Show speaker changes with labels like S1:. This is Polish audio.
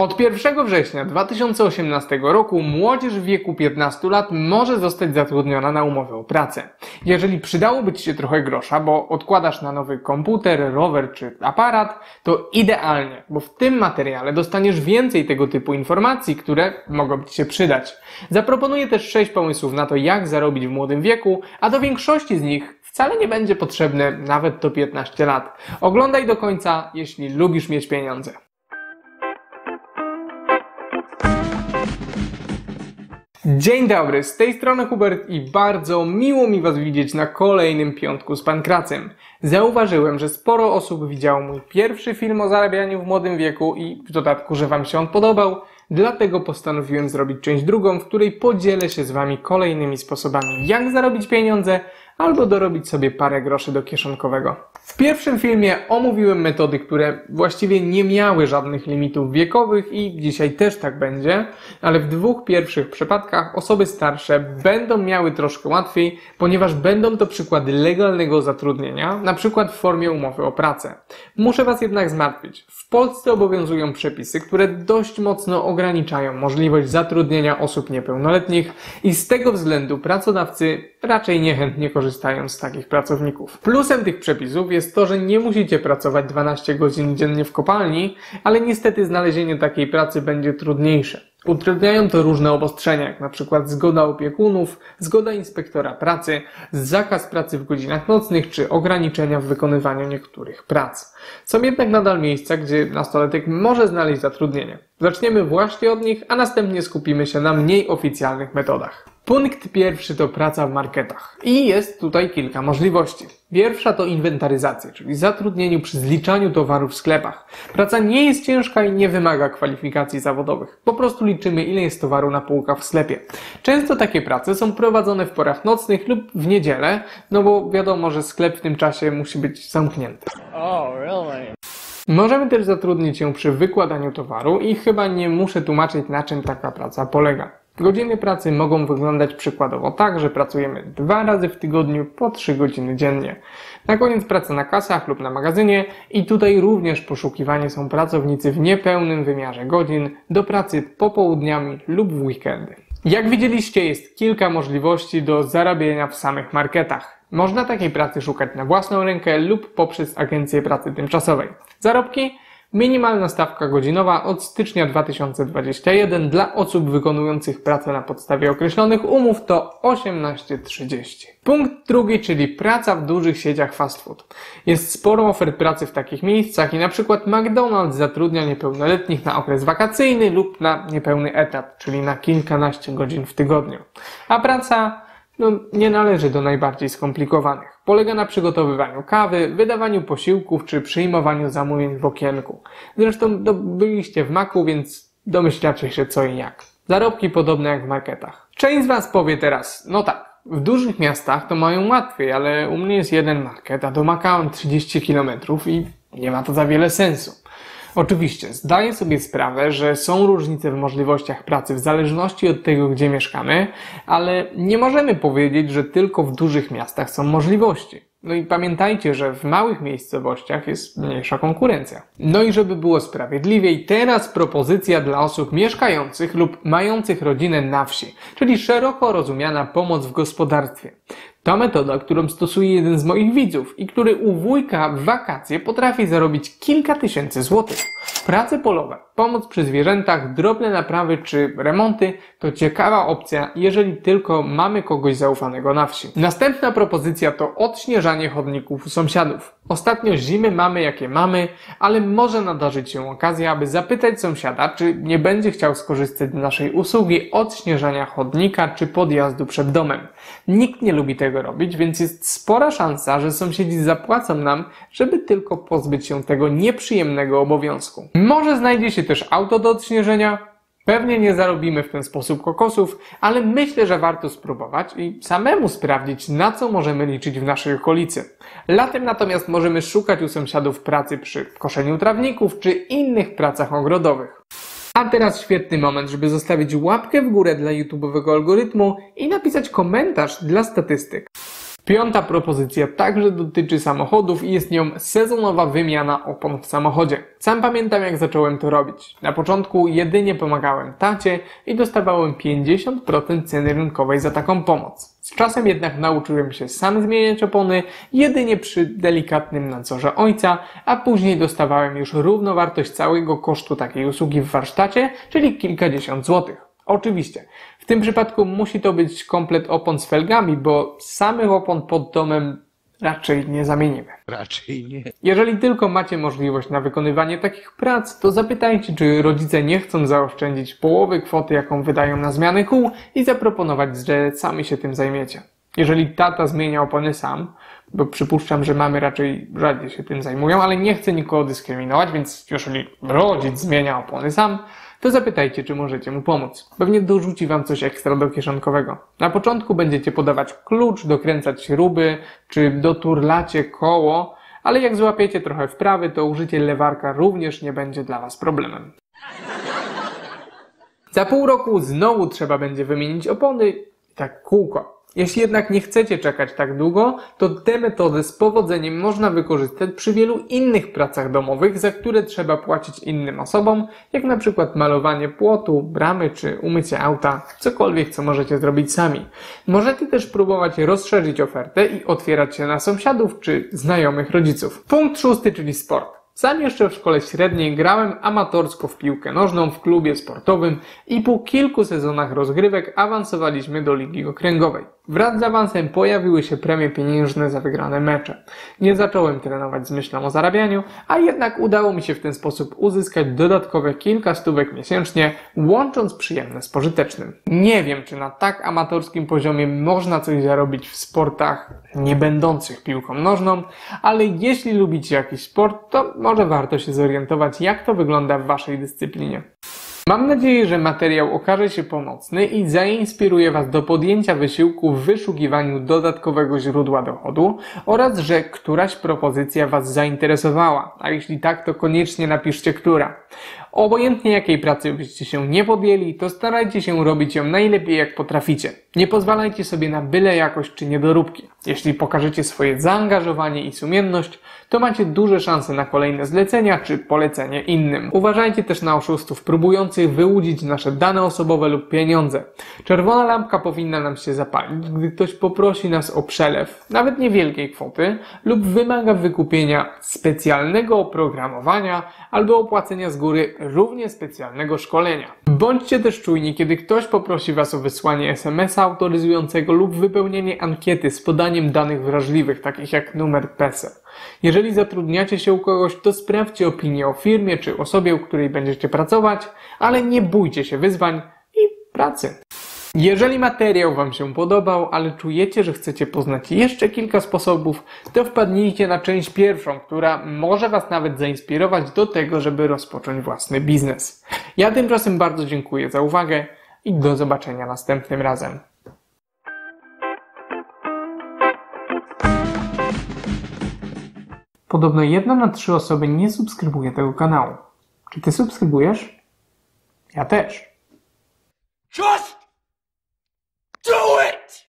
S1: Od 1 września 2018 roku młodzież w wieku 15 lat może zostać zatrudniona na umowę o pracę. Jeżeli przydałoby Ci się trochę grosza, bo odkładasz na nowy komputer, rower czy aparat, to idealnie, bo w tym materiale dostaniesz więcej tego typu informacji, które mogą Ci się przydać. Zaproponuję też 6 pomysłów na to, jak zarobić w młodym wieku, a do większości z nich wcale nie będzie potrzebne nawet to 15 lat. Oglądaj do końca, jeśli lubisz mieć pieniądze. Dzień dobry, z tej strony Hubert i bardzo miło mi Was widzieć na kolejnym piątku z Pankracem. Zauważyłem, że sporo osób widziało mój pierwszy film o zarabianiu w młodym wieku i w dodatku, że Wam się on podobał, dlatego postanowiłem zrobić część drugą, w której podzielę się z Wami kolejnymi sposobami, jak zarobić pieniądze albo dorobić sobie parę groszy do kieszonkowego. W pierwszym filmie omówiłem metody, które właściwie nie miały żadnych limitów wiekowych i dzisiaj też tak będzie, ale w dwóch pierwszych przypadkach osoby starsze będą miały troszkę łatwiej, ponieważ będą to przykłady legalnego zatrudnienia, na przykład w formie umowy o pracę. Muszę Was jednak zmartwić. W Polsce obowiązują przepisy, które dość mocno ograniczają możliwość zatrudnienia osób niepełnoletnich i z tego względu pracodawcy raczej niechętnie korzystają z takich pracowników. Plusem tych przepisów jest to, że nie musicie pracować 12 godzin dziennie w kopalni, ale niestety znalezienie takiej pracy będzie trudniejsze. Utrudniają to różne obostrzenia, jak na przykład zgoda opiekunów, zgoda inspektora pracy, zakaz pracy w godzinach nocnych czy ograniczenia w wykonywaniu niektórych prac. Są jednak nadal miejsca, gdzie nastolatek może znaleźć zatrudnienie. Zaczniemy właśnie od nich, a następnie skupimy się na mniej oficjalnych metodach. Punkt pierwszy to praca w marketach. I jest tutaj kilka możliwości. Pierwsza to inwentaryzacja, czyli zatrudnieniu przy zliczaniu towarów w sklepach. Praca nie jest ciężka i nie wymaga kwalifikacji zawodowych. Po prostu liczymy ile jest towaru na półkach w sklepie. Często takie prace są prowadzone w porach nocnych lub w niedzielę, no bo wiadomo, że sklep w tym czasie musi być zamknięty. Oh, really? Możemy też zatrudnić się przy wykładaniu towaru i chyba nie muszę tłumaczyć na czym taka praca polega. Godziny pracy mogą wyglądać przykładowo tak, że pracujemy dwa razy w tygodniu po 3 godziny dziennie. Na koniec praca na kasach lub na magazynie i tutaj również poszukiwanie są pracownicy w niepełnym wymiarze godzin do pracy popołudniami lub w weekendy. Jak widzieliście jest kilka możliwości do zarabiania w samych marketach. Można takiej pracy szukać na własną rękę lub poprzez agencję pracy tymczasowej. Zarobki Minimalna stawka godzinowa od stycznia 2021 dla osób wykonujących pracę na podstawie określonych umów to 18,30. Punkt drugi, czyli praca w dużych sieciach fast food. Jest sporo ofert pracy w takich miejscach i na przykład McDonald's zatrudnia niepełnoletnich na okres wakacyjny lub na niepełny etat, czyli na kilkanaście godzin w tygodniu. A praca no, nie należy do najbardziej skomplikowanych. Polega na przygotowywaniu kawy, wydawaniu posiłków czy przyjmowaniu zamówień w okienku. Zresztą no, byliście w maku, więc domyślacie się co i jak. Zarobki podobne jak w marketach. Część z Was powie teraz, no tak, w dużych miastach to mają łatwiej, ale u mnie jest jeden market, a do Maka mam 30 km i nie ma to za wiele sensu. Oczywiście, zdaję sobie sprawę, że są różnice w możliwościach pracy w zależności od tego, gdzie mieszkamy, ale nie możemy powiedzieć, że tylko w dużych miastach są możliwości. No i pamiętajcie, że w małych miejscowościach jest mniejsza konkurencja. No i żeby było sprawiedliwiej, teraz propozycja dla osób mieszkających lub mających rodzinę na wsi, czyli szeroko rozumiana pomoc w gospodarstwie. Ta metoda, którą stosuje jeden z moich widzów i który u wujka w wakacje potrafi zarobić kilka tysięcy złotych. Prace polowe, pomoc przy zwierzętach, drobne naprawy czy remonty to ciekawa opcja, jeżeli tylko mamy kogoś zaufanego na wsi. Następna propozycja to odśnieżanie chodników u sąsiadów. Ostatnio zimy mamy jakie mamy, ale może nadarzyć się okazja, aby zapytać sąsiada, czy nie będzie chciał skorzystać z naszej usługi odśnieżania chodnika czy podjazdu przed domem. Nikt nie lubi tego robić, więc jest spora szansa, że sąsiedzi zapłacą nam, żeby tylko pozbyć się tego nieprzyjemnego obowiązku. Może znajdzie się też auto do odśnieżenia, Pewnie nie zarobimy w ten sposób kokosów, ale myślę, że warto spróbować i samemu sprawdzić, na co możemy liczyć w naszej okolicy. Latem natomiast możemy szukać u sąsiadów pracy przy koszeniu trawników czy innych pracach ogrodowych. A teraz świetny moment, żeby zostawić łapkę w górę dla YouTube'owego algorytmu i napisać komentarz dla statystyk. Piąta propozycja także dotyczy samochodów i jest nią sezonowa wymiana opon w samochodzie. Sam pamiętam jak zacząłem to robić. Na początku jedynie pomagałem tacie i dostawałem 50% ceny rynkowej za taką pomoc. Z czasem jednak nauczyłem się sam zmieniać opony jedynie przy delikatnym nadzorze ojca, a później dostawałem już równowartość całego kosztu takiej usługi w warsztacie, czyli kilkadziesiąt złotych. Oczywiście, tym przypadku musi to być komplet opon z felgami, bo samych opon pod domem raczej nie zamienimy.
S2: Raczej nie.
S1: Jeżeli tylko macie możliwość na wykonywanie takich prac, to zapytajcie, czy rodzice nie chcą zaoszczędzić połowy kwoty, jaką wydają na zmianę kół i zaproponować, że sami się tym zajmiecie. Jeżeli tata zmienia opony sam, bo przypuszczam, że mamy raczej rzadziej się tym zajmują, ale nie chcę nikogo dyskryminować, więc jeżeli rodzic zmienia opony sam, to zapytajcie, czy możecie mu pomóc. Pewnie dorzuci wam coś ekstra do kieszonkowego. Na początku będziecie podawać klucz, dokręcać śruby, czy doturlacie koło, ale jak złapiecie trochę wprawy, to użycie lewarka również nie będzie dla was problemem. Za pół roku znowu trzeba będzie wymienić opony i tak kółko. Jeśli jednak nie chcecie czekać tak długo, to tę metodę z powodzeniem można wykorzystać przy wielu innych pracach domowych, za które trzeba płacić innym osobom, jak na przykład malowanie płotu, bramy czy umycie auta, cokolwiek co możecie zrobić sami. Możecie też próbować rozszerzyć ofertę i otwierać się na sąsiadów czy znajomych rodziców. Punkt szósty, czyli sport. Sam jeszcze w szkole średniej grałem amatorsko w piłkę nożną w klubie sportowym i po kilku sezonach rozgrywek awansowaliśmy do ligi okręgowej. Wraz z awansem pojawiły się premie pieniężne za wygrane mecze. Nie zacząłem trenować z myślą o zarabianiu, a jednak udało mi się w ten sposób uzyskać dodatkowe kilka stówek miesięcznie, łącząc przyjemne z pożytecznym. Nie wiem, czy na tak amatorskim poziomie można coś zarobić w sportach nie będących piłką nożną, ale jeśli lubicie jakiś sport, to może warto się zorientować, jak to wygląda w waszej dyscyplinie. Mam nadzieję, że materiał okaże się pomocny i zainspiruje Was do podjęcia wysiłku w wyszukiwaniu dodatkowego źródła dochodu oraz, że któraś propozycja Was zainteresowała, a jeśli tak, to koniecznie napiszcie która. Obojętnie jakiej pracy byście się nie podjęli, to starajcie się robić ją najlepiej jak potraficie. Nie pozwalajcie sobie na byle jakość czy niedoróbki. Jeśli pokażecie swoje zaangażowanie i sumienność, to macie duże szanse na kolejne zlecenia czy polecenie innym. Uważajcie też na oszustów próbujących wyłudzić nasze dane osobowe lub pieniądze. Czerwona lampka powinna nam się zapalić, gdy ktoś poprosi nas o przelew, nawet niewielkiej kwoty, lub wymaga wykupienia specjalnego oprogramowania albo opłacenia z góry równie specjalnego szkolenia. Bądźcie też czujni, kiedy ktoś poprosi Was o wysłanie SMS-a autoryzującego lub wypełnienie ankiety z podaniem danych wrażliwych, takich jak numer PESEL. Jeżeli zatrudniacie się u kogoś, to sprawdźcie opinię o firmie czy osobie, u której będziecie pracować, ale nie bójcie się wyzwań i pracy. Jeżeli materiał Wam się podobał, ale czujecie, że chcecie poznać jeszcze kilka sposobów, to wpadnijcie na część pierwszą, która może Was nawet zainspirować do tego, żeby rozpocząć własny biznes. Ja tymczasem bardzo dziękuję za uwagę i do zobaczenia następnym razem. Podobno jedna na trzy osoby nie subskrybuje tego kanału. Czy Ty subskrybujesz? Ja też.
S2: do it!